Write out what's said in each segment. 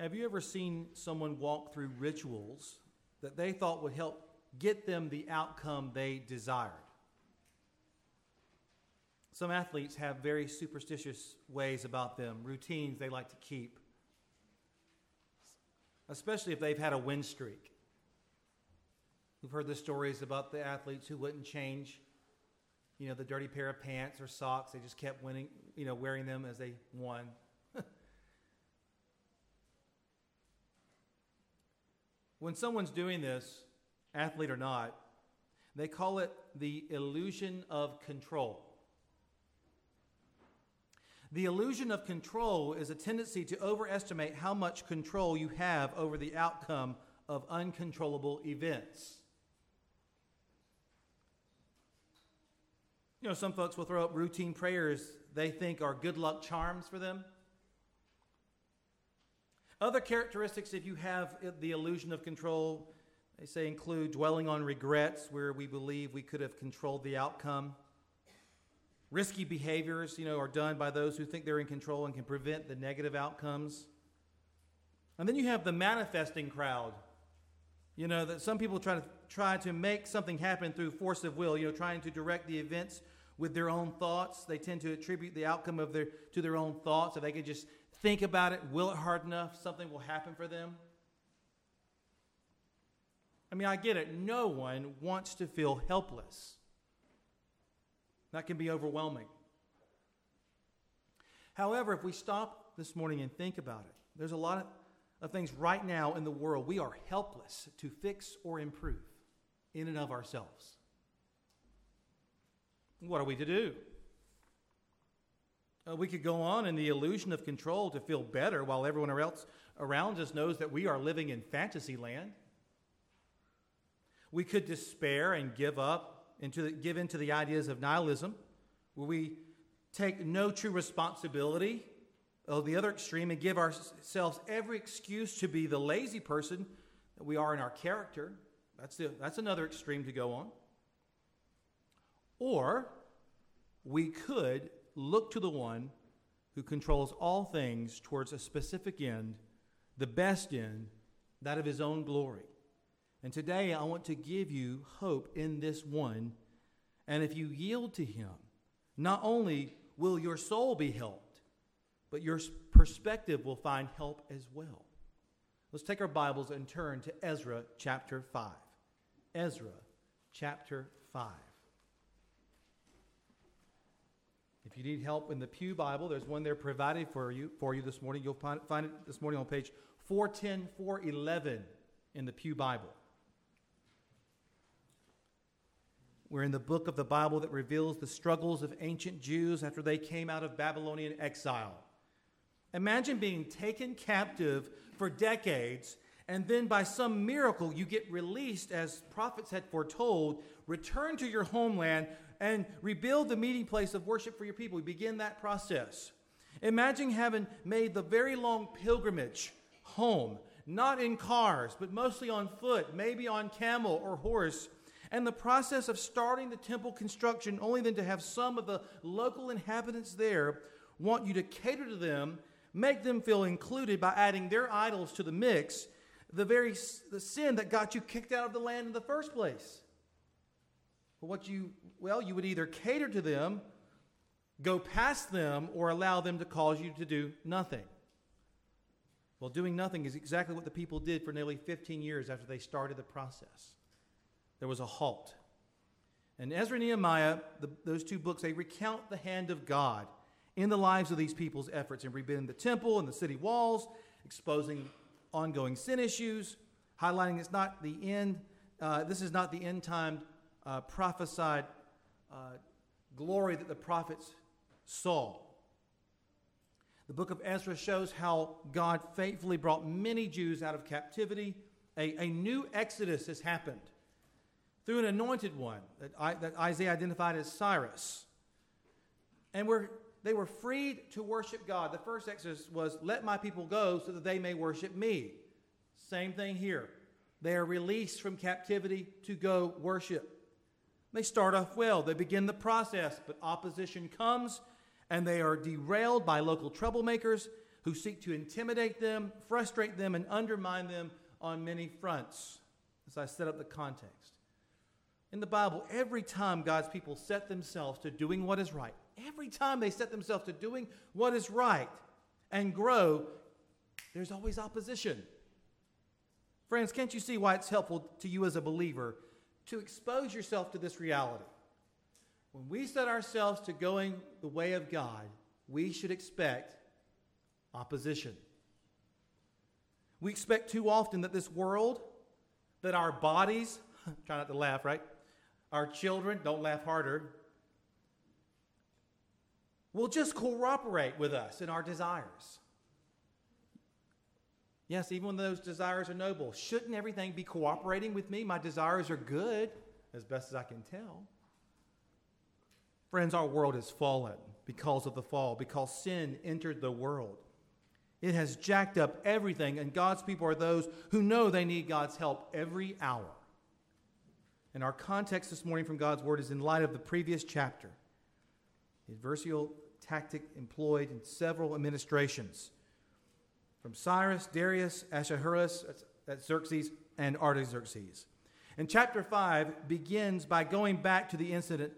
Have you ever seen someone walk through rituals that they thought would help get them the outcome they desired? Some athletes have very superstitious ways about them, routines they like to keep, especially if they've had a win streak. We've heard the stories about the athletes who wouldn't change, you know, the dirty pair of pants or socks. They just kept winning, you know, wearing them as they won. When someone's doing this, athlete or not, they call it the illusion of control. The illusion of control is a tendency to overestimate how much control you have over the outcome of uncontrollable events. You know, some folks will throw up routine prayers they think are good luck charms for them. Other characteristics, if you have the illusion of control, they say include dwelling on regrets where we believe we could have controlled the outcome. Risky behaviors, you know, are done by those who think they're in control and can prevent the negative outcomes. And then you have the manifesting crowd. You know, that some people try to try to make something happen through force of will, you know, trying to direct the events with their own thoughts. They tend to attribute the outcome of their to their own thoughts. If they could just think about it, will it hard enough, something will happen for them. I mean, I get it. No one wants to feel helpless. That can be overwhelming. However, if we stop this morning and think about it, there's a lot of, of things right now in the world we are helpless to fix or improve in and of ourselves. What are we to do? Uh, we could go on in the illusion of control to feel better while everyone else around us knows that we are living in fantasy land. We could despair and give up into the, give into the ideas of nihilism, where we take no true responsibility of the other extreme and give ourselves every excuse to be the lazy person that we are in our character. That's, the, that's another extreme to go on. Or we could look to the one who controls all things towards a specific end, the best end, that of his own glory. And today I want to give you hope in this one. And if you yield to him, not only will your soul be helped, but your perspective will find help as well. Let's take our Bibles and turn to Ezra chapter 5. Ezra chapter 5. If you need help in the Pew Bible, there's one there provided for you for you this morning. You'll find, it this morning on page 410, 411 in the Pew Bible. We're in the book of the Bible that reveals the struggles of ancient Jews after they came out of Babylonian exile. Imagine being taken captive for decades, and then by some miracle, you get released, as prophets had foretold, return to your homeland, and rebuild the meeting place of worship for your people. We begin that process. Imagine having made the very long pilgrimage home, not in cars, but mostly on foot, maybe on camel or horse and the process of starting the temple construction, only then to have some of the local inhabitants there want you to cater to them, make them feel included by adding their idols to the mix, the very the sin that got you kicked out of the land in the first place. What you, well, you would either cater to them, go past them, or allow them to cause you to do nothing. Well, doing nothing is exactly what the people did for nearly 15 years after they started the process there was a halt. And Ezra and Nehemiah, the, those two books, they recount the hand of God in the lives of these people's efforts in rebuilding the temple and the city walls, exposing ongoing sin issues, highlighting it's not the end, uh, this is not the end time uh, prophesied uh, glory that the prophets saw. The book of Ezra shows how God faithfully brought many Jews out of captivity. A, a new exodus has happened through an anointed one that, I, that Isaiah identified as Cyrus. And we're, they were freed to worship God. The first exodus was, Let my people go so that they may worship me. Same thing here. They are released from captivity to go worship. They start off well, they begin the process, but opposition comes and they are derailed by local troublemakers. who seek to intimidate them, frustrate them, and undermine them on many fronts, as I set up the context. In the Bible, every time God's people set themselves to doing what is right, every time they set themselves to doing what is right and grow, there's always opposition. Friends, can't you see why it's helpful to you as a believer to expose yourself to this reality? When we set ourselves to going the way of God, we should expect opposition. We expect too often that this world, that our bodies, try not to laugh, right? Our children, don't laugh harder, will just cooperate with us in our desires. Yes, even when those desires are noble, shouldn't everything be cooperating with me? My desires are good, as best as I can tell. Friends, our world has fallen because of the fall, because sin entered the world. It has jacked up everything, and God's people are those who know they need God's help every hour. And our context this morning from God's Word is in light of the previous chapter. The adversarial tactic employed in several administrations from Cyrus, Darius, Ahasuerus, that's Xerxes, and Artaxerxes. And chapter 5 begins by going back to the incident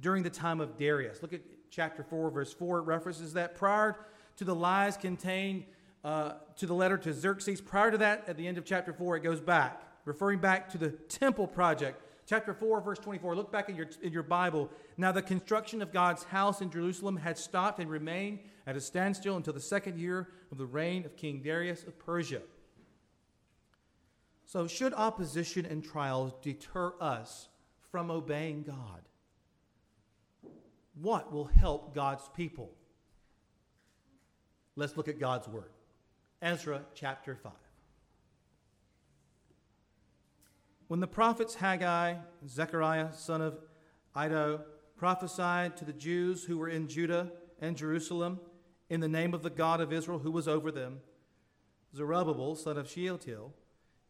during the time of Darius. Look at chapter 4, verse 4. It references that prior to the lies contained uh, to the letter to Xerxes. Prior to that, at the end of chapter 4, it goes back, referring back to the temple project. Chapter 4, verse 24. Look back in your, in your Bible. Now, the construction of God's house in Jerusalem had stopped and remained at a standstill until the second year of the reign of King Darius of Persia. So, should opposition and trials deter us from obeying God? What will help God's people? Let's look at God's word. Ezra chapter 5. When the prophets Haggai, Zechariah, son of Iddo, prophesied to the Jews who were in Judah and Jerusalem in the name of the God of Israel who was over them, Zerubbabel, son of Shealtiel,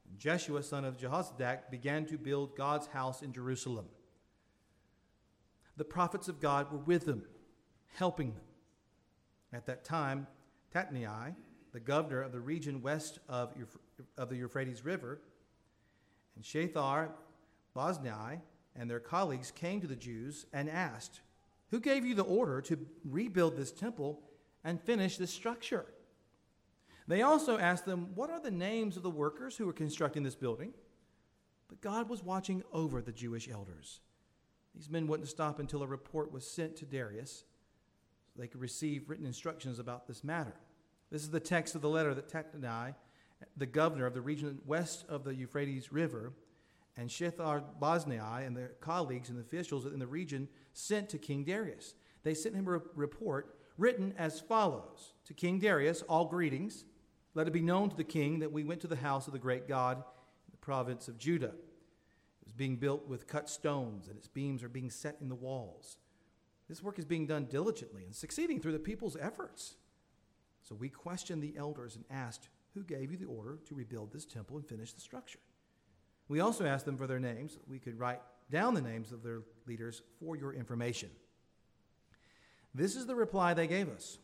and Jeshua, son of Jehozadak, began to build God's house in Jerusalem. The prophets of God were with them, helping them. At that time, Tatnai, the governor of the region west of, of the Euphrates River, and Shethar, Boznai, and their colleagues came to the Jews and asked, Who gave you the order to rebuild this temple and finish this structure? They also asked them, What are the names of the workers who are constructing this building? But God was watching over the Jewish elders. These men wouldn't stop until a report was sent to Darius so they could receive written instructions about this matter. This is the text of the letter that Tatnai, the governor of the region west of the Euphrates River, and Shethar Bosnai and their colleagues and officials in the region sent to King Darius. They sent him a report written as follows To King Darius, all greetings. Let it be known to the king that we went to the house of the great God in the province of Judah. It was being built with cut stones, and its beams are being set in the walls. This work is being done diligently and succeeding through the people's efforts. So we questioned the elders and asked, Who gave you the order to rebuild this temple and finish the structure? We also asked them for their names. We could write down the names of their leaders for your information. This is the reply they gave us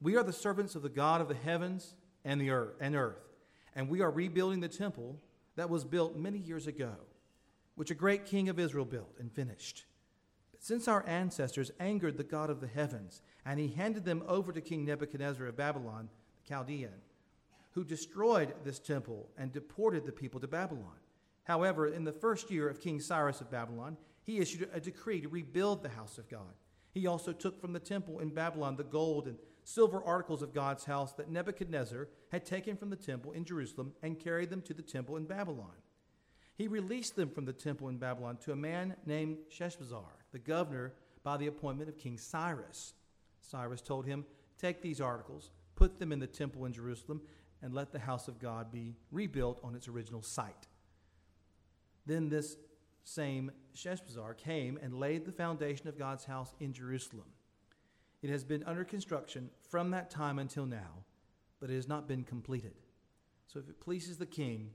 We are the servants of the God of the heavens and the earth, and earth, and we are rebuilding the temple that was built many years ago, which a great king of Israel built and finished. But since our ancestors angered the God of the heavens, and he handed them over to King Nebuchadnezzar of Babylon, the Chaldean, who destroyed this temple and deported the people to Babylon. However, in the first year of King Cyrus of Babylon, he issued a decree to rebuild the house of God. He also took from the temple in Babylon the gold and silver articles of God's house that Nebuchadnezzar had taken from the temple in Jerusalem and carried them to the temple in Babylon. He released them from the temple in Babylon to a man named Sheshbazzar, the governor, by the appointment of King Cyrus. Cyrus told him, Take these articles, put them in the temple in Jerusalem, and let the house of God be rebuilt on its original site. Then this same Sheshbazzar came and laid the foundation of God's house in Jerusalem. It has been under construction from that time until now, but it has not been completed. So if it pleases the king,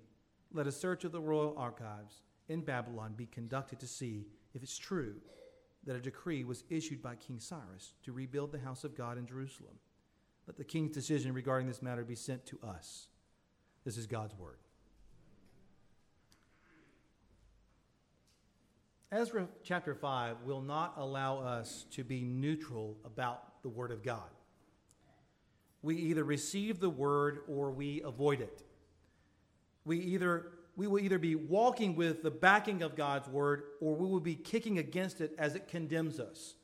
let a search of the royal archives in Babylon be conducted to see if it's true that a decree was issued by King Cyrus to rebuild the house of God in Jerusalem. Let the king's decision regarding this matter be sent to us. This is God's word. Ezra chapter 5 will not allow us to be neutral about the word of God. We either receive the word or we avoid it. We either we will either be walking with the backing of God's word or we will be kicking against it as it condemns us.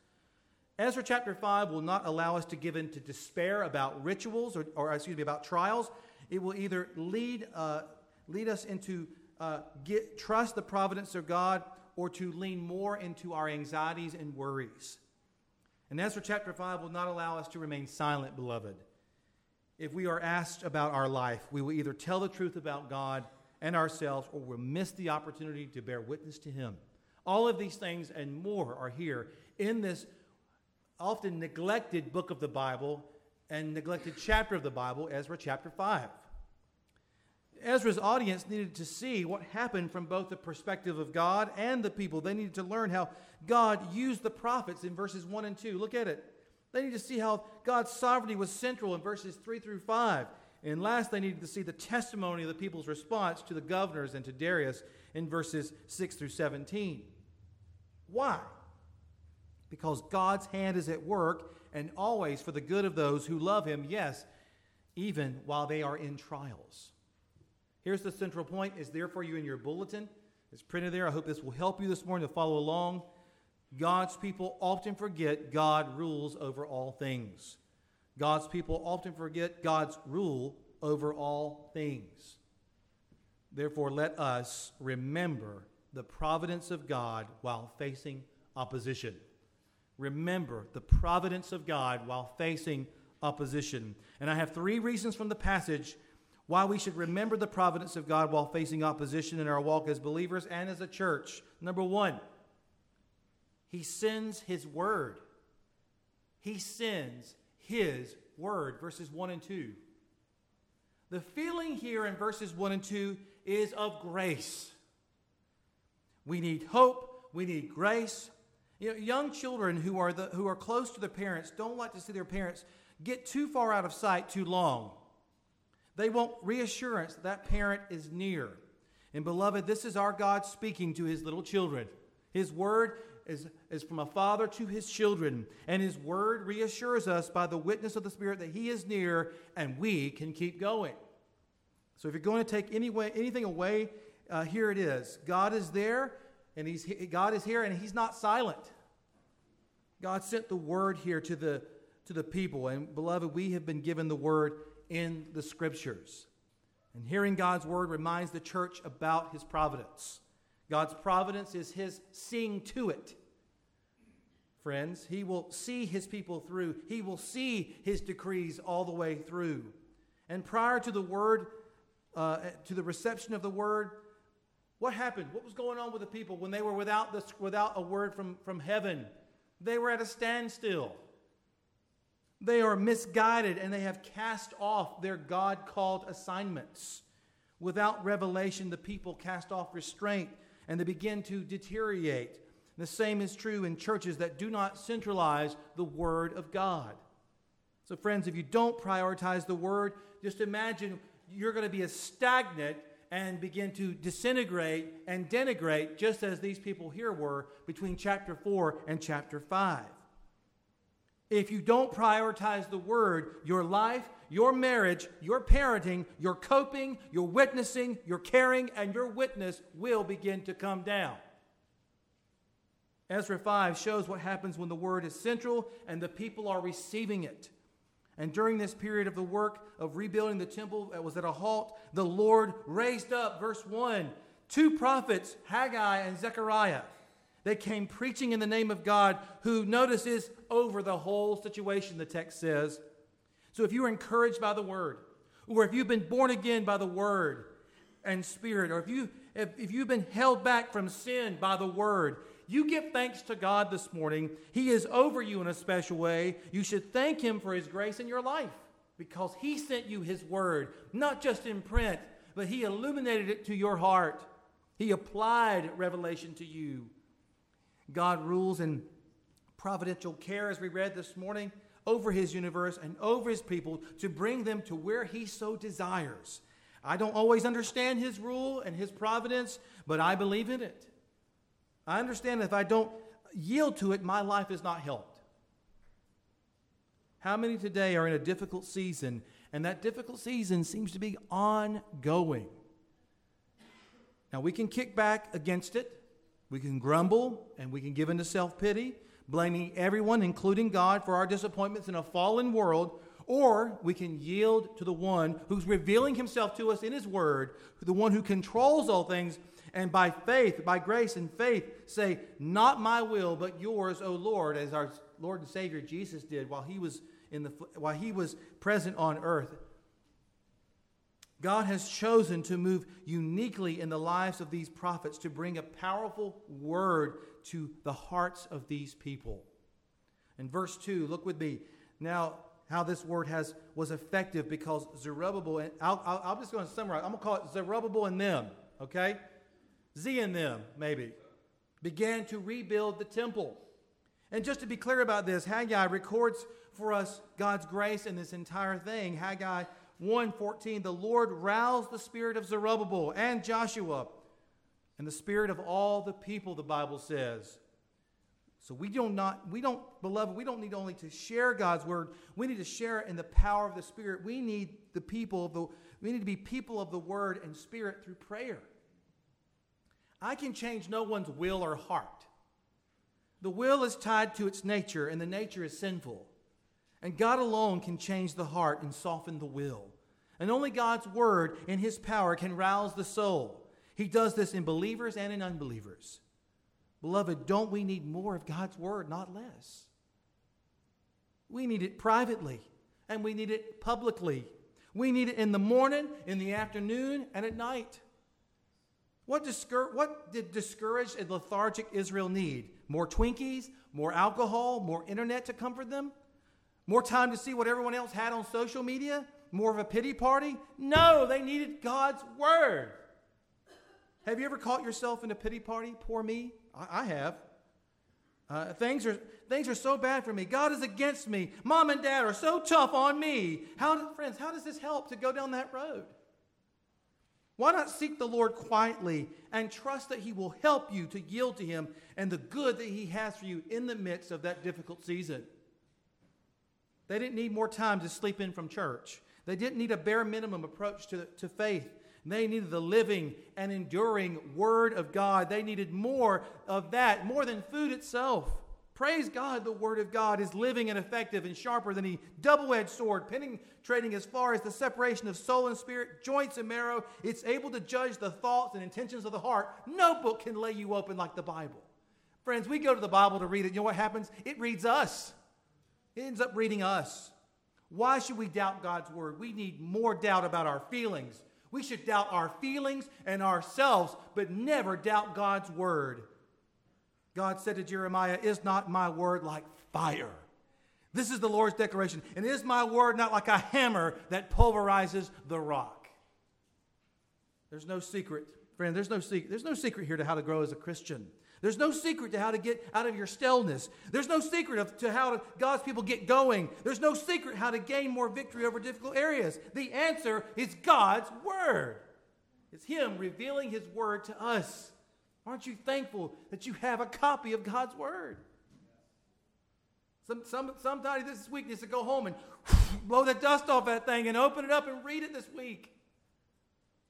Ezra chapter 5 will not allow us to give in to despair about rituals or, or excuse me, about trials. It will either lead, uh, lead us into uh, get, trust the providence of God or to lean more into our anxieties and worries. And Ezra chapter 5 will not allow us to remain silent, beloved. If we are asked about our life, we will either tell the truth about God and ourselves or we'll miss the opportunity to bear witness to Him. All of these things and more are here in this often neglected book of the Bible and neglected chapter of the Bible, Ezra chapter 5. Ezra's audience needed to see what happened from both the perspective of God and the people. They needed to learn how God used the prophets in verses 1 and 2. Look at it. They needed to see how God's sovereignty was central in verses 3 through 5. And last, they needed to see the testimony of the people's response to the governors and to Darius in verses 6 through 17. Why? Because God's hand is at work and always for the good of those who love Him, yes, even while they are in trials. Here's the central point. It's there for you in your bulletin. It's printed there. I hope this will help you this morning to follow along. God's people often forget God rules over all things. God's people often forget God's rule over all things. Therefore, let us remember the providence of God while facing opposition. Remember the providence of God while facing opposition. And I have three reasons from the passage why we should remember the providence of God while facing opposition in our walk as believers and as a church. Number one, He sends His word. He sends His word, verses 1 and 2. The feeling here in verses 1 and 2 is of grace. We need hope, we need grace. You know, young children who are, the, who are close to their parents don't like to see their parents get too far out of sight too long. They want reassurance that, that parent is near. And beloved, this is our God speaking to his little children. His word is, is from a father to his children, and his word reassures us by the witness of the Spirit that he is near and we can keep going. So if you're going to take any way, anything away, uh, here it is. God is there, and he's, God is here, and he's not silent. God sent the word here to the, to the people, and beloved, we have been given the word in the scriptures. And hearing God's word reminds the church about his providence. God's providence is his seeing to it. Friends, he will see his people through. He will see his decrees all the way through. And prior to the word, uh, to the reception of the word, what happened? What was going on with the people when they were without, this, without a word from, from heaven? They were at a standstill. They are misguided and they have cast off their God called assignments. Without revelation, the people cast off restraint and they begin to deteriorate. The same is true in churches that do not centralize the Word of God. So, friends, if you don't prioritize the Word, just imagine you're going to be a stagnant and begin to disintegrate and denigrate, just as these people here were between chapter 4 and chapter 5. If you don't prioritize the word, your life, your marriage, your parenting, your coping, your witnessing, your caring, and your witness will begin to come down. Ezra 5 shows what happens when the word is central and the people are receiving it. And during this period of the work of rebuilding the temple that was at a halt, the Lord raised up, verse 1, two prophets, Haggai and Zechariah. They came preaching in the name of God, who, notice, is over the whole situation, the text says. So if you are encouraged by the word, or if you've been born again by the word and spirit, or if, you, if, if you've been held back from sin by the word, you give thanks to God this morning. He is over you in a special way. You should thank Him for His grace in your life because He sent you His word, not just in print, but He illuminated it to your heart. He applied revelation to you. God rules in providential care, as we read this morning, over his universe and over his people to bring them to where he so desires. I don't always understand his rule and his providence, but I believe in it. I understand that if I don't yield to it, my life is not helped. How many today are in a difficult season, and that difficult season seems to be ongoing? Now, we can kick back against it, we can grumble, and we can give into self pity, blaming everyone, including God, for our disappointments in a fallen world, or we can yield to the one who's revealing himself to us in his word, the one who controls all things, and by faith, by grace and faith, say, Not my will, but yours, O Lord, as our Lord and Savior Jesus did while he was, in the, while he was present on earth. God has chosen to move uniquely in the lives of these prophets to bring a powerful word to the hearts of these people. In verse 2, look with me. Now, how this word has was effective because Zerubbabel, and I'll, I'll, I'm just going to summarize. I'm going to call it Zerubbabel and them, okay? Z and them, maybe, began to rebuild the temple. And just to be clear about this, Haggai records for us God's grace in this entire thing. Haggai 1:14, the Lord roused the spirit of Zerubbabel and Joshua and the spirit of all the people, the Bible says. So we do not, we don't, beloved, we don't need only to share God's word, we need to share it in the power of the Spirit. We need the people of the, we need to be people of the word and spirit through prayer. I can change no one's will or heart. The will is tied to its nature, and the nature is sinful. And God alone can change the heart and soften the will. And only God's word and his power can rouse the soul. He does this in believers and in unbelievers. Beloved, don't we need more of God's word, not less? We need it privately, and we need it publicly. We need it in the morning, in the afternoon, and at night. What, discour- what did discouraged and lethargic Israel need? More Twinkies, more alcohol, more internet to comfort them? More time to see what everyone else had on social media? More of a pity party? No, they needed God's word. Have you ever caught yourself in a pity party? Poor me. I, I have. Uh, things are things are so bad for me. God is against me. Mom and dad are so tough on me. How, friends, how does this help to go down that road? Why not seek the Lord quietly and trust that He will help you to yield to Him and the good that He has for you in the midst of that difficult season? They didn't need more time to sleep in from church. They didn't need a bare minimum approach to, to faith. They needed the living and enduring Word of God. They needed more of that, more than food itself. Praise God, the Word of God is living and effective and sharper than a double edged sword, penetrating as far as the separation of soul and spirit, joints and marrow. It's able to judge the thoughts and intentions of the heart. No book can lay you open like the Bible. Friends, we go to the Bible to read it. You know what happens? It reads us, it ends up reading us. Why should we doubt God's Word? We need more doubt about our feelings we should doubt our feelings and ourselves, but never doubt God's word. God said to Jeremiah, Is not my word like fire? This is the Lord's declaration. And is my word not like a hammer that pulverizes the rock? There's no secret, friend, there's no secret. There's no secret here to how to grow as a Christian. There's no secret to how to get out of your stillness. There's no secret of, to how to, God's people get going. There's no secret how to gain more victory over difficult areas. The answer is God's Word. It's Him revealing His Word to us. Aren't you thankful that you have a copy of God's Word? Some, some, sometimes this week needs to go home and blow the dust off that thing and open it up and read it this week.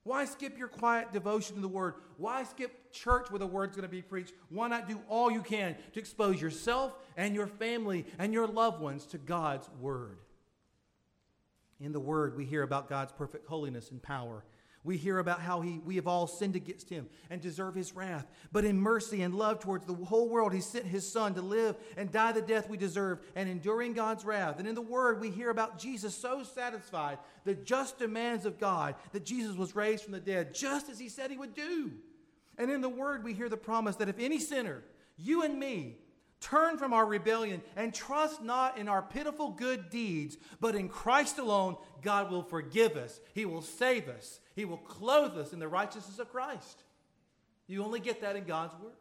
Why skip your quiet devotion to the Word? Why skip church where the Word's going to be preached? Why not do all you can to expose yourself and your family and your loved ones to God's Word? In the Word, we hear about God's perfect holiness and power. We hear about how he, we have all sinned against him and deserve his wrath. But in mercy and love towards the whole world, he sent his son to live and die the death we deserve and enduring God's wrath. And in the word, we hear about Jesus so satisfied the just demands of God that Jesus was raised from the dead, just as he said he would do. And in the word, we hear the promise that if any sinner, you and me, Turn from our rebellion and trust not in our pitiful good deeds, but in Christ alone, God will forgive us. He will save us. He will clothe us in the righteousness of Christ. You only get that in God's Word.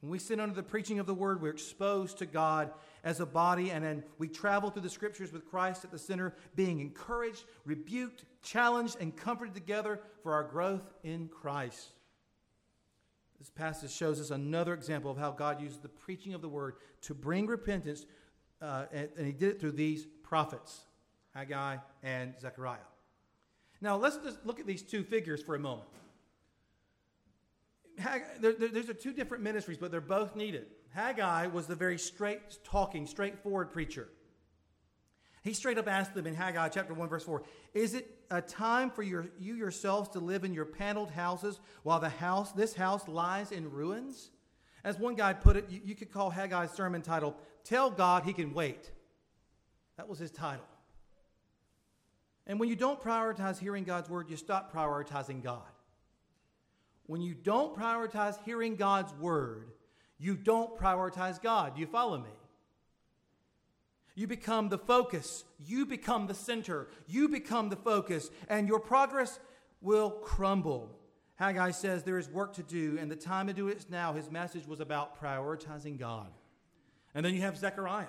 When we sit under the preaching of the word, we're exposed to God as a body, and then we travel through the scriptures with Christ at the center, being encouraged, rebuked, challenged, and comforted together for our growth in Christ. This passage shows us another example of how God used the preaching of the word to bring repentance, uh, and, and, He did it through these prophets, Haggai and Zechariah. Now, let's just look at these two figures for a moment. There, there's two different ministries, but they're both needed. Haggai was the very straight talking, straightforward preacher. He straight up asked them in Haggai chapter 1, verse 4 Is it a time for your, you yourselves to live in your paneled houses while the house, this house lies in ruins? As one guy put it, you, you could call Haggai's sermon title, Tell God He Can Wait. That was his title. And when you don't prioritize hearing God's word, you stop prioritizing God. When you don't prioritize hearing God's word, you don't prioritize God. Do you follow me? You become the focus. You become the center. You become the focus, and your progress will crumble. Haggai says there is work to do, and the time to do it is now. His message was about prioritizing God. And then you have Zechariah,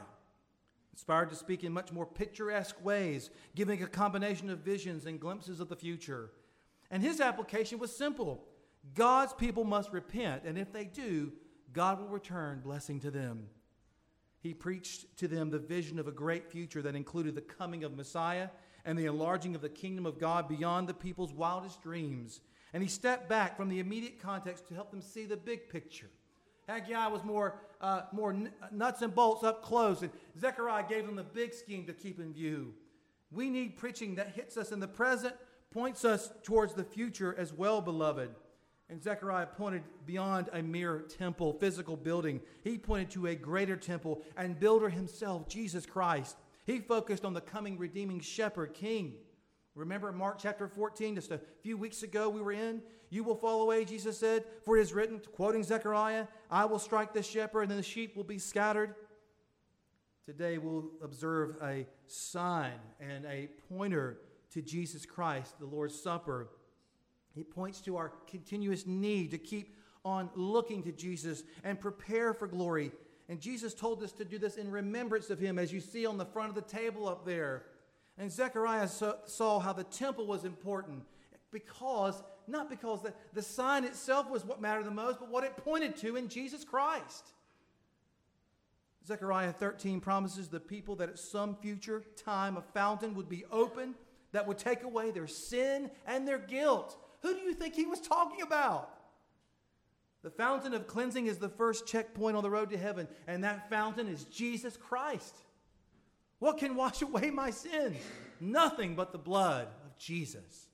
inspired to speak in much more picturesque ways, giving a combination of visions and glimpses of the future. And his application was simple God's people must repent, and if they do, God will return blessing to them. He preached to them the vision of a great future that included the coming of Messiah and the enlarging of the kingdom of God beyond the people's wildest dreams. And he stepped back from the immediate context to help them see the big picture. Haggai was more, uh, more nuts and bolts up close, and Zechariah gave them the big scheme to keep in view. We need preaching that hits us in the present, points us towards the future as well, beloved. And Zechariah pointed beyond a mere temple, physical building. He pointed to a greater temple and builder himself, Jesus Christ. He focused on the coming redeeming shepherd, king. Remember Mark chapter 14, just a few weeks ago we were in? You will fall away, Jesus said, for it is written, quoting Zechariah, I will strike the shepherd and the sheep will be scattered. Today we'll observe a sign and a pointer to Jesus Christ, the Lord's Supper. It points to our continuous need to keep on looking to Jesus and prepare for glory. And Jesus told us to do this in remembrance of him, as you see on the front of the table up there. And Zechariah saw how the temple was important because, not because the, the sign itself was what mattered the most, but what it pointed to in Jesus Christ. Zechariah 13 promises the people that at some future time a fountain would be opened that would take away their sin and their guilt. Who do you think he was talking about? The fountain of cleansing is the first checkpoint on the road to heaven, and that fountain is Jesus Christ. What can wash away my sins? Nothing but the blood of Jesus.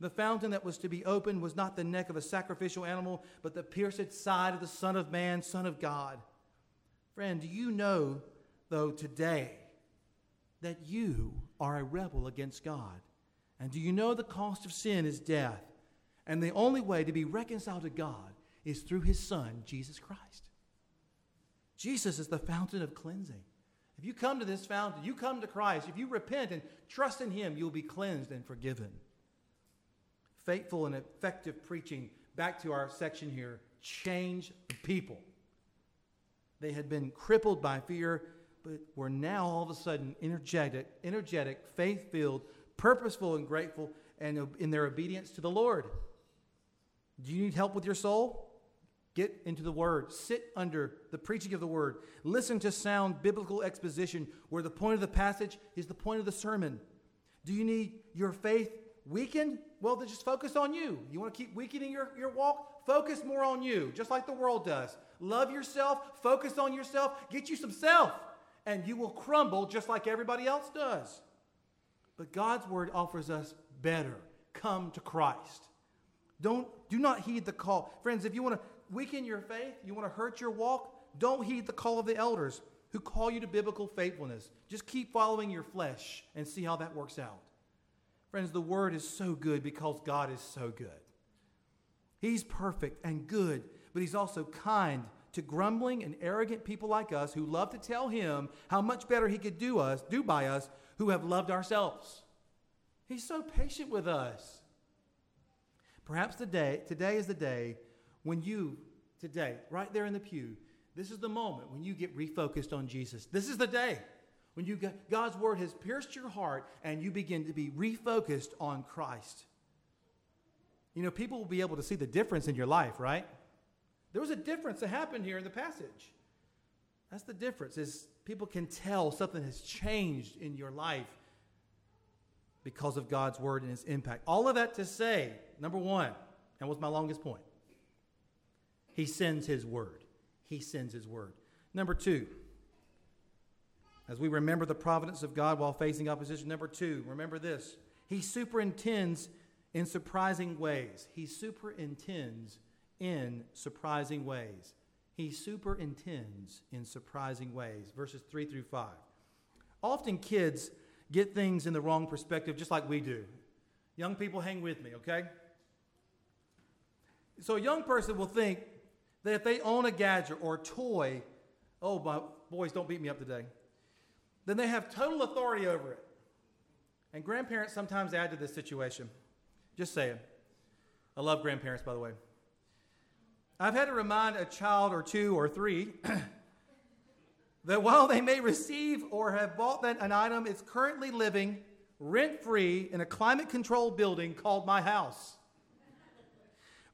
The fountain that was to be opened was not the neck of a sacrificial animal, but the pierced side of the Son of Man, Son of God. Friend, do you know, though, today, that you are a rebel against God? And do you know the cost of sin is death? And the only way to be reconciled to God is through his Son, Jesus Christ. Jesus is the fountain of cleansing. If you come to this fountain, you come to Christ, if you repent and trust in him, you'll be cleansed and forgiven. Faithful and effective preaching, back to our section here, change the people. They had been crippled by fear, but were now all of a sudden energetic, energetic, faith filled, purposeful and grateful and in their obedience to the Lord. Do you need help with your soul? Get into the Word. Sit under the preaching of the Word. Listen to sound biblical exposition where the point of the passage is the point of the sermon. Do you need your faith weakened? Well, then just focus on you. You want to keep weakening your, your walk? Focus more on you, just like the world does. Love yourself, focus on yourself, get you some self, and you will crumble just like everybody else does. But God's word offers us better. Come to Christ. Don't do not heed the call. Friends, if you want to weaken your faith, you want to hurt your walk, don't heed the call of the elders who call you to biblical faithfulness. Just keep following your flesh and see how that works out. Friends, the word is so good because God is so good. He's perfect and good, but he's also kind to grumbling and arrogant people like us who love to tell him how much better he could do us, do by us who have loved ourselves. He's so patient with us. Perhaps today, today is the day when you today, right there in the pew, this is the moment when you get refocused on Jesus. This is the day when you get, God's word has pierced your heart and you begin to be refocused on Christ. You know, people will be able to see the difference in your life, right? There was a difference that happened here in the passage. That's the difference is people can tell something has changed in your life because of God's word and its impact. All of that to say, number 1, and was my longest point. He sends his word. He sends his word. Number 2, as we remember the providence of God while facing opposition, number 2, remember this. He superintends in surprising ways. He superintends in surprising ways. He superintends in surprising ways. Verses 3 through 5. Often kids get things in the wrong perspective, just like we do. Young people, hang with me, okay? So, a young person will think that if they own a gadget or a toy, oh, my boys, don't beat me up today, then they have total authority over it. And grandparents sometimes add to this situation. Just saying. I love grandparents, by the way. I've had to remind a child or two or three that while they may receive or have bought that an item it's currently living rent free in a climate controlled building called my house.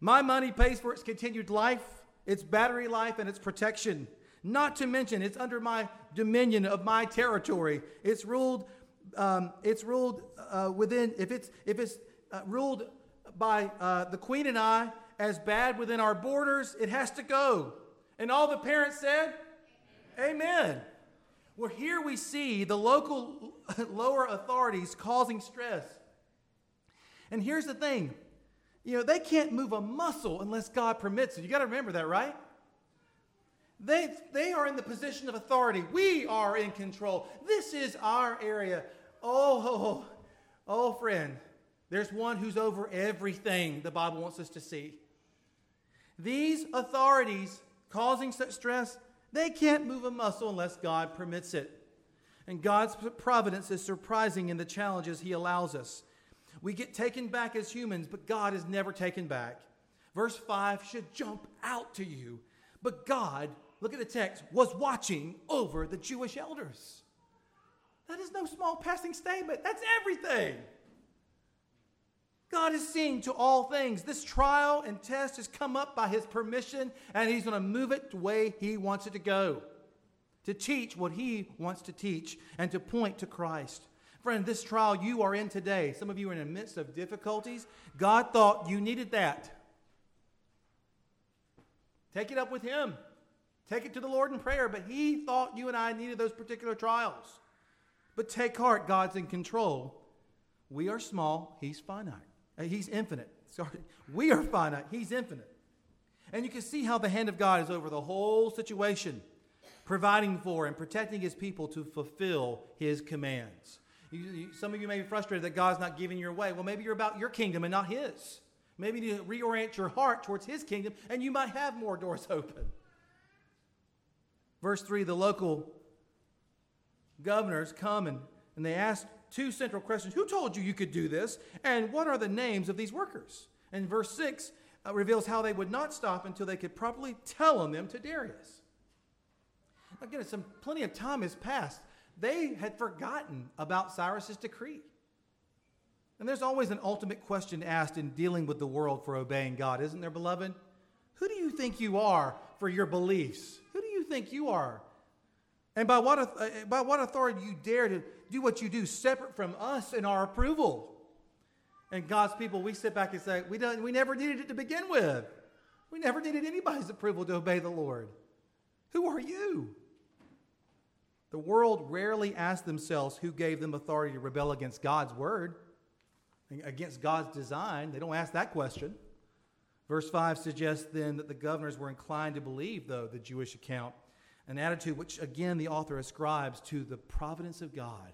My money pays for its continued life, its battery life, and its protection. Not to mention, it's under my dominion of my territory. It's ruled. Um, it's ruled uh, within. If it's if it's uh, ruled by uh, the queen and I as bad within our borders, it has to go. And all the parents said, Amen. Amen. Well, here we see the local lower authorities causing stress. And here's the thing you know, they can't move a muscle unless God permits it. You got to remember that, right? They, they are in the position of authority. We are in control. This is our area. Oh, oh, oh, friend, there's one who's over everything the Bible wants us to see. These authorities causing such stress, they can't move a muscle unless God permits it. And God's providence is surprising in the challenges He allows us. We get taken back as humans, but God is never taken back. Verse 5 should jump out to you. But God, look at the text, was watching over the Jewish elders. That is no small passing statement. That's everything. God is seeing to all things. This trial and test has come up by His permission, and He's going to move it the way He wants it to go to teach what He wants to teach and to point to Christ. Friend, this trial you are in today, some of you are in the midst of difficulties. God thought you needed that. Take it up with Him. Take it to the Lord in prayer, but He thought you and I needed those particular trials. But take heart, God's in control. We are small, He's finite. Uh, he's infinite. Sorry. We are finite. He's infinite. And you can see how the hand of God is over the whole situation, providing for and protecting his people to fulfill his commands. You, you, some of you may be frustrated that God's not giving your way. Well, maybe you're about your kingdom and not his. Maybe you reorient your heart towards his kingdom and you might have more doors open. Verse 3 the local governors come and, and they ask two central questions Who told you you could do this? And what are the names of these workers? And verse 6 uh, reveals how they would not stop until they could properly tell on them to Darius. Again, some plenty of time has passed. They had forgotten about Cyrus's decree. And there's always an ultimate question asked in dealing with the world for obeying God, isn't there, beloved? Who do you think you are for your beliefs? Who do you think you are? And by what, uh, by what authority you dare to do what you do separate from us and our approval. And God's people, we sit back and say, we, don't, we never needed it to begin with. We never needed anybody's approval to obey the Lord. Who are you? The world rarely asks themselves who gave them authority to rebel against God's word, against God's design. They don't ask that question. Verse 5 suggests then that the governors were inclined to believe, though, the Jewish account an attitude which, again, the author ascribes to the providence of God.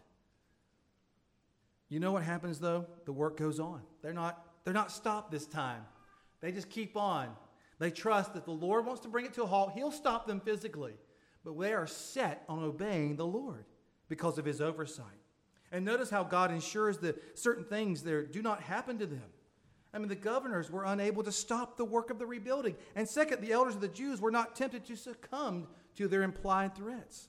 You know what happens, though? The work goes on. They're not, they're not stopped this time, they just keep on. They trust that the Lord wants to bring it to a halt. He'll stop them physically. But they are set on obeying the Lord because of his oversight. And notice how God ensures that certain things there do not happen to them. I mean, the governors were unable to stop the work of the rebuilding. And second, the elders of the Jews were not tempted to succumb to their implied threats.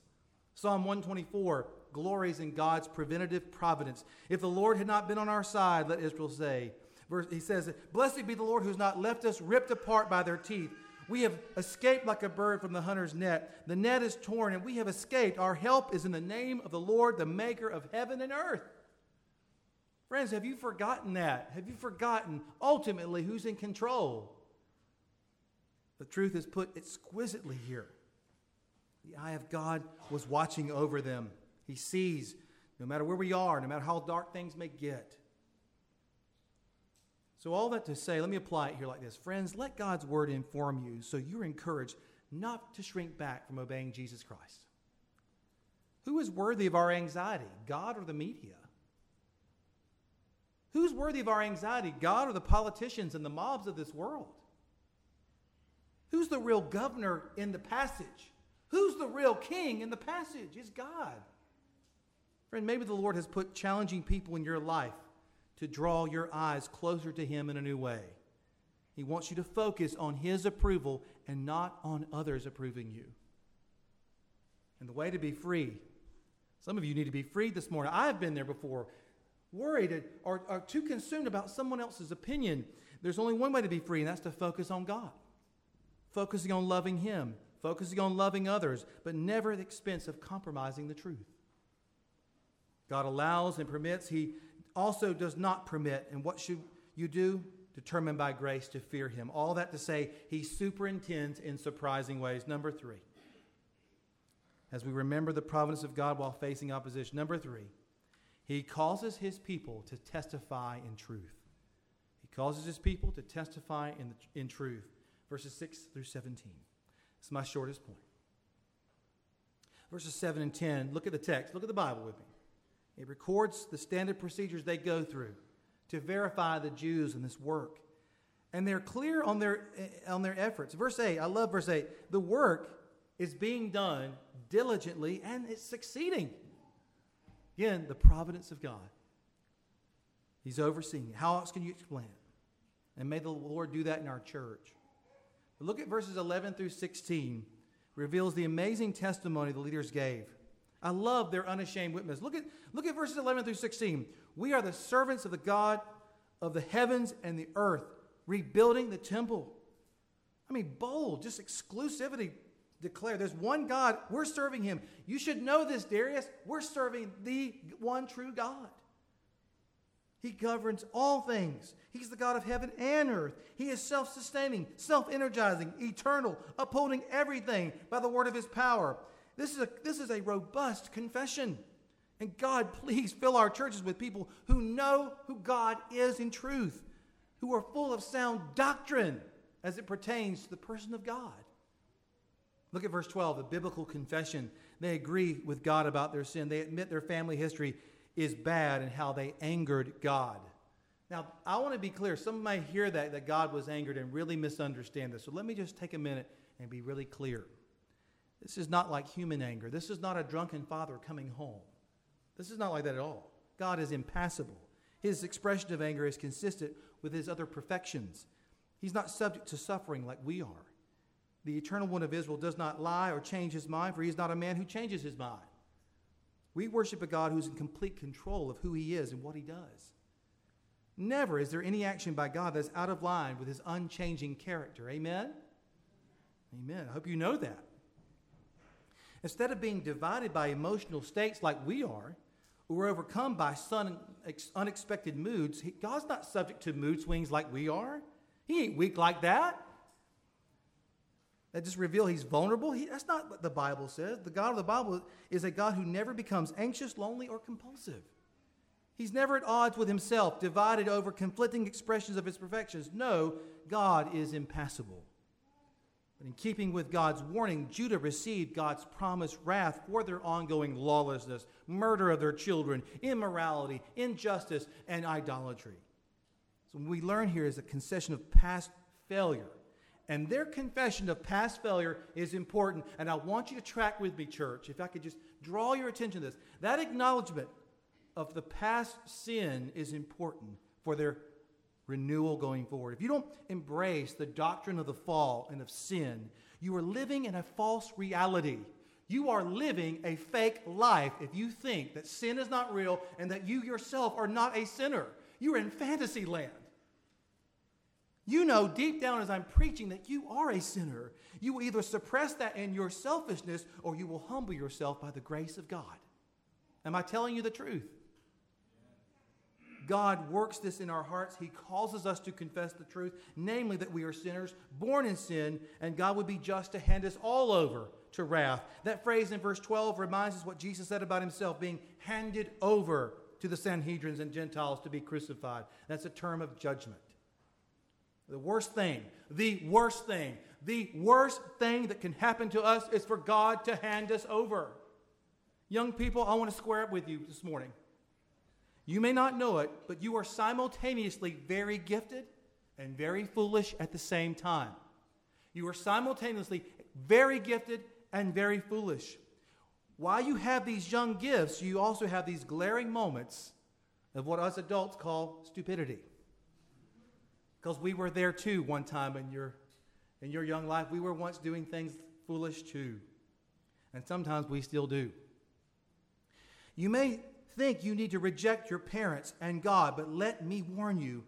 Psalm 124 glories in God's preventative providence. If the Lord had not been on our side, let Israel say. Verse, he says, Blessed be the Lord who has not left us ripped apart by their teeth. We have escaped like a bird from the hunter's net. The net is torn, and we have escaped. Our help is in the name of the Lord, the maker of heaven and earth. Friends, have you forgotten that? Have you forgotten ultimately who's in control? The truth is put exquisitely here. The eye of God was watching over them. He sees no matter where we are, no matter how dark things may get. So, all that to say, let me apply it here like this. Friends, let God's word inform you so you're encouraged not to shrink back from obeying Jesus Christ. Who is worthy of our anxiety, God or the media? Who's worthy of our anxiety, God or the politicians and the mobs of this world? Who's the real governor in the passage? Who's the real king in the passage? Is God. Friend, maybe the Lord has put challenging people in your life to draw your eyes closer to Him in a new way. He wants you to focus on His approval and not on others approving you. And the way to be free, some of you need to be freed this morning. I've been there before worried or, or too consumed about someone else's opinion, there's only one way to be free, and that's to focus on God. Focusing on loving Him, focusing on loving others, but never at the expense of compromising the truth. God allows and permits, He also does not permit. And what should you do? Determined by grace to fear Him. All that to say, He superintends in surprising ways. Number three, as we remember the providence of God while facing opposition. Number three, he causes his people to testify in truth. He causes his people to testify in, the, in truth. Verses 6 through 17. It's my shortest point. Verses 7 and 10, look at the text, look at the Bible with me. It records the standard procedures they go through to verify the Jews in this work. And they're clear on their, on their efforts. Verse 8, I love verse 8. The work is being done diligently and it's succeeding. Again, the providence of God. He's overseeing it. How else can you explain it? And may the Lord do that in our church. Look at verses 11 through 16. Reveals the amazing testimony the leaders gave. I love their unashamed witness. Look at, look at verses 11 through 16. We are the servants of the God of the heavens and the earth, rebuilding the temple. I mean, bold, just exclusivity declare there's one God. We're serving him. You should know this, Darius. We're serving the one true God. He governs all things. He's the God of heaven and earth. He is self sustaining, self energizing, eternal, upholding everything by the word of his power. This is, a, this is a robust confession. And God, please fill our churches with people who know who God is in truth, who are full of sound doctrine as it pertains to the person of God. Look at verse 12, the biblical confession. They agree with God about their sin. They admit their family history is bad and how they angered God. Now, I want to be clear. Some might hear that, that God was angered and really misunderstand this. So let me just take a minute and be really clear. This is not like human anger. This is not a drunken father coming home. This is not like that at all. God is impassible. His expression of anger is consistent with his other perfections. He's not subject to suffering like we are. The eternal one of Israel does not lie or change his mind, for he is not a man who changes his mind. We worship a God who's in complete control of who he is and what he does. Never is there any action by God that's out of line with his unchanging character. Amen? Amen. I hope you know that. Instead of being divided by emotional states like we are, or overcome by sudden unexpected moods, God's not subject to mood swings like we are. He ain't weak like that that just reveal he's vulnerable. He, that's not what the Bible says. The God of the Bible is a God who never becomes anxious, lonely, or compulsive. He's never at odds with himself, divided over conflicting expressions of his perfections. No, God is impassible. But in keeping with God's warning, Judah received God's promised wrath for their ongoing lawlessness, murder of their children, immorality, injustice, and idolatry. So, what we learn here is a concession of past failure and their confession of past failure is important. And I want you to track with me, church, if I could just draw your attention to this. That acknowledgement of the past sin is important for their renewal going forward. If you don't embrace the doctrine of the fall and of sin, you are living in a false reality. You are living a fake life if you think that sin is not real and that you yourself are not a sinner. You're in fantasy land. You know deep down as I'm preaching that you are a sinner. You will either suppress that in your selfishness or you will humble yourself by the grace of God. Am I telling you the truth? God works this in our hearts. He causes us to confess the truth, namely that we are sinners, born in sin, and God would be just to hand us all over to wrath. That phrase in verse 12 reminds us what Jesus said about himself being handed over to the Sanhedrins and Gentiles to be crucified. That's a term of judgment. The worst thing, the worst thing, the worst thing that can happen to us is for God to hand us over. Young people, I want to square up with you this morning. You may not know it, but you are simultaneously very gifted and very foolish at the same time. You are simultaneously very gifted and very foolish. While you have these young gifts, you also have these glaring moments of what us adults call stupidity. Because we were there too one time in your, in your young life. We were once doing things foolish too. And sometimes we still do. You may think you need to reject your parents and God, but let me warn you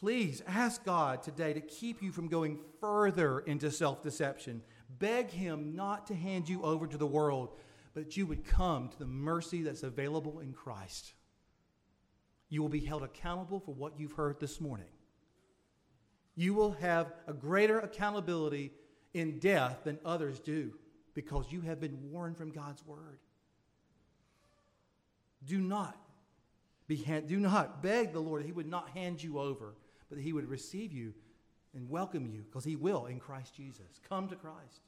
please ask God today to keep you from going further into self deception. Beg Him not to hand you over to the world, but that you would come to the mercy that's available in Christ. You will be held accountable for what you've heard this morning. You will have a greater accountability in death than others do because you have been warned from God's word. Do not be hand, do not beg the Lord that He would not hand you over, but that He would receive you and welcome you, because He will in Christ Jesus. Come to Christ.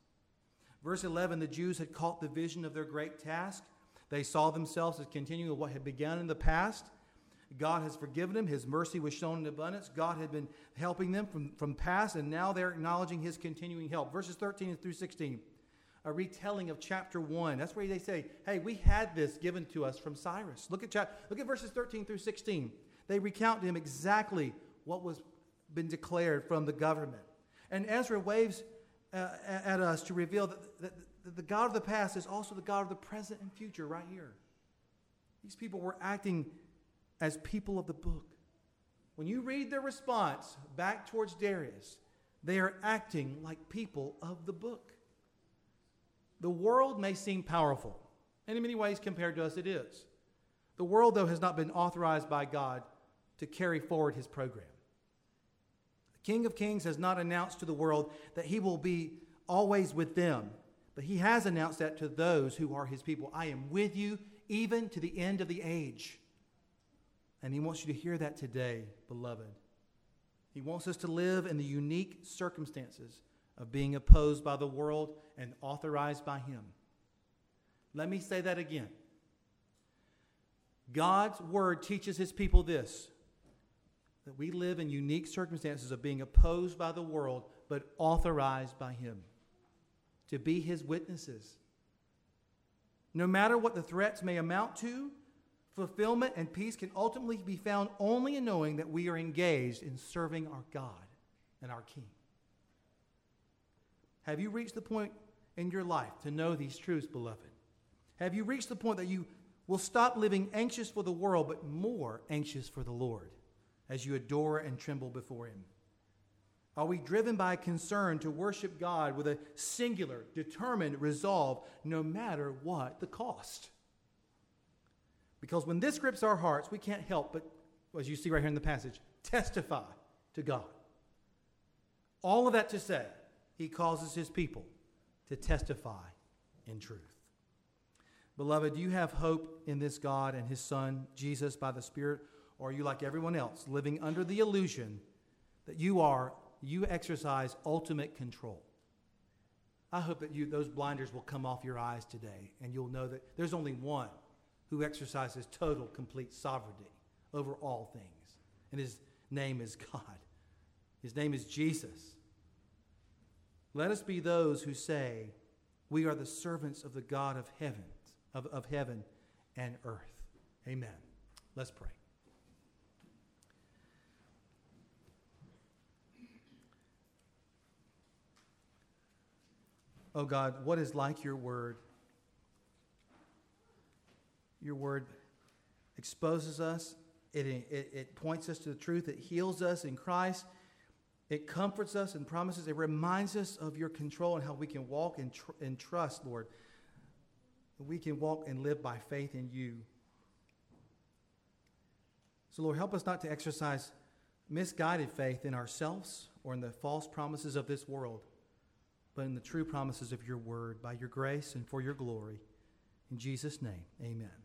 Verse 11 the Jews had caught the vision of their great task. They saw themselves as continuing what had begun in the past. God has forgiven them. His mercy was shown in abundance. God had been helping them from, from past, and now they're acknowledging His continuing help. Verses 13 through 16 a retelling of chapter 1. That's where they say, hey, we had this given to us from Cyrus. Look at, chap- look at verses 13 through 16. They recount to him exactly what was been declared from the government. And Ezra waves uh, at us to reveal that, that the God of the past is also the God of the present and future right here. These people were acting as people of the book. When you read their response back towards Darius, they are acting like people of the book. The world may seem powerful, and in many ways, compared to us, it is. The world, though, has not been authorized by God to carry forward his program. The King of Kings has not announced to the world that he will be always with them, but he has announced that to those who are his people. I am with you even to the end of the age. And he wants you to hear that today, beloved. He wants us to live in the unique circumstances of being opposed by the world and authorized by Him. Let me say that again. God's Word teaches His people this that we live in unique circumstances of being opposed by the world, but authorized by Him to be His witnesses. No matter what the threats may amount to, fulfillment and peace can ultimately be found only in knowing that we are engaged in serving our God and our King. Have you reached the point in your life to know these truths, beloved? Have you reached the point that you will stop living anxious for the world, but more anxious for the Lord as you adore and tremble before Him? Are we driven by concern to worship God with a singular, determined resolve, no matter what the cost? Because when this grips our hearts, we can't help but, as you see right here in the passage, testify to God. All of that to say, he causes his people to testify in truth. Beloved, do you have hope in this God and his Son, Jesus, by the Spirit? Or are you like everyone else, living under the illusion that you are, you exercise ultimate control? I hope that you, those blinders will come off your eyes today and you'll know that there's only one who exercises total, complete sovereignty over all things. And his name is God, his name is Jesus. Let us be those who say, We are the servants of the God of heaven, of, of heaven and earth. Amen. Let's pray. Oh God, what is like your word? Your word exposes us, it, it, it points us to the truth, it heals us in Christ, it comforts us and promises, it reminds us of your control and how we can walk in, tr- in trust, Lord. We can walk and live by faith in you. So, Lord, help us not to exercise misguided faith in ourselves or in the false promises of this world, but in the true promises of your word by your grace and for your glory. In Jesus' name, amen.